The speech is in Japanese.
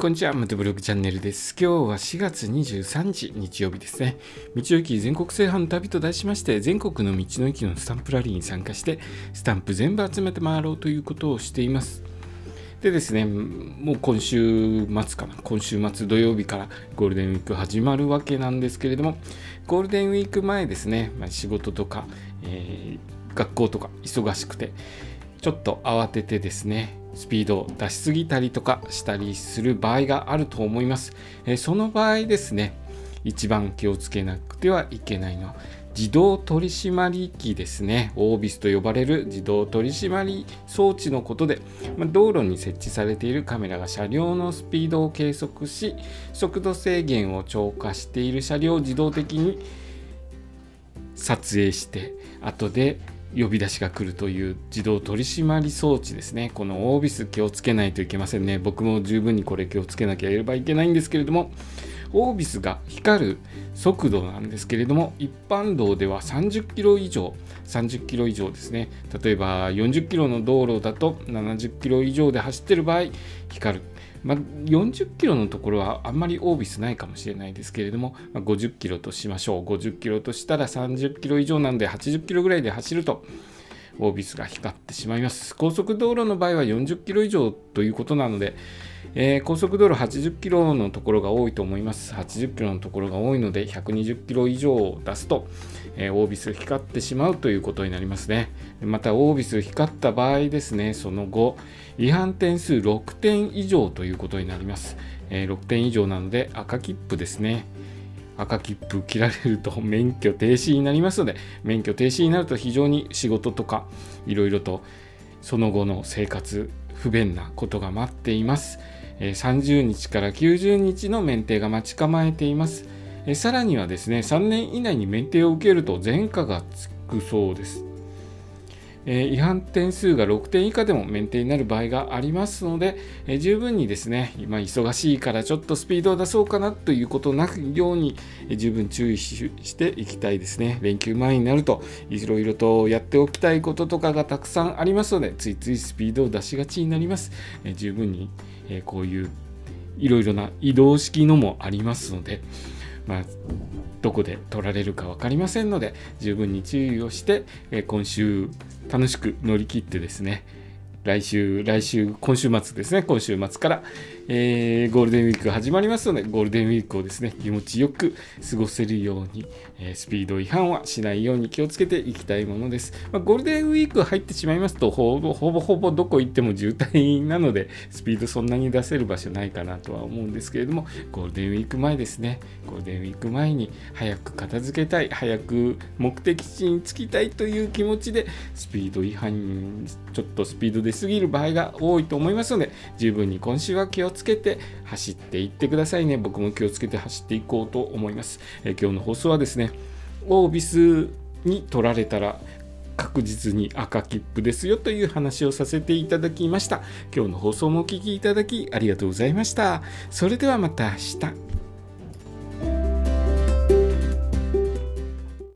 こんにちは。ムトブログチャンネルです。今日は4月23日、日曜日ですね。道の駅全国制覇の旅と題しまして、全国の道の駅のスタンプラリーに参加して、スタンプ全部集めて回ろうということをしています。でですね、もう今週末かな、今週末土曜日からゴールデンウィーク始まるわけなんですけれども、ゴールデンウィーク前ですね、まあ、仕事とか、えー、学校とか忙しくて、ちょっと慌ててですね、スピードを出しすぎたりとかしたりする場合があると思います。えその場合ですね、一番気をつけなくてはいけないのは自動取締機ですね。オービスと呼ばれる自動取締装置のことで、ま道路に設置されているカメラが車両のスピードを計測し、速度制限を超過している車両を自動的に撮影して、後で呼び出しが来るという自動取締装置ですね。このオービス気をつけないといけませんね。僕も十分にこれ気をつけなければいけないんですけれども、オービスが光る速度なんですけれども、一般道では30キロ以上、30キロ以上ですね。例えば40キロの道路だと70キロ以上で走ってる場合、光る。まあ、40キロのところはあんまりオービスないかもしれないですけれども、まあ、50キロとしましょう。50キロとしたら30キロ以上なんで80キロぐらいで走ると、オービスが光ってしまいます。高速道路の場合は40キロ以上ということなので、えー、高速道路80キロのところが多いと思います。80キロのところが多いので、120キロ以上を出すと、えー、オービス光ってしまうということになりますね。また、オービス光った場合ですね、その後、違反点数6点以上ということになります。えー、6点以上なので、赤切符ですね。赤切符切られると免許停止になりますので、免許停止になると非常に仕事とか、いろいろとその後の生活、不便なことが待っています。30日から90日の免停が待ち構えています。さらにはですね、3年以内に免停を受けると前科がつくそうです。え違反点数が6点以下でも免停になる場合がありますので、え十分にですね、今忙しいからちょっとスピードを出そうかなということなくように、え十分注意していきたいですね。連休前になるといろいろとやっておきたいこととかがたくさんありますので、ついついスピードを出しがちになります。え十分に、えこういういろいろな移動式のもありますので、まあ、どこで取られるか分かりませんので十分に注意をして、え今週楽しく乗り切ってですね来週、来週、今週末ですね、今週末から、えー、ゴールデンウィークが始まりますので、ゴールデンウィークをですね、気持ちよく過ごせるように、えー、スピード違反はしないように気をつけていきたいものです。まあ、ゴールデンウィーク入ってしまいますと、ほぼほぼほぼどこ行っても渋滞なので、スピードそんなに出せる場所ないかなとは思うんですけれども、ゴールデンウィーク前ですね、ゴールデンウィーク前に早く片付けたい、早く目的地に着きたいという気持ちで、スピード違反、ちょっとスピードで出過ぎる場合が多いと思いますので、十分に今週は気をつけて走っていってくださいね。僕も気をつけて走っていこうと思います。え今日の放送はですね、オービスに取られたら確実に赤切符ですよという話をさせていただきました。今日の放送もお聴きいただきありがとうございました。それではまた明日。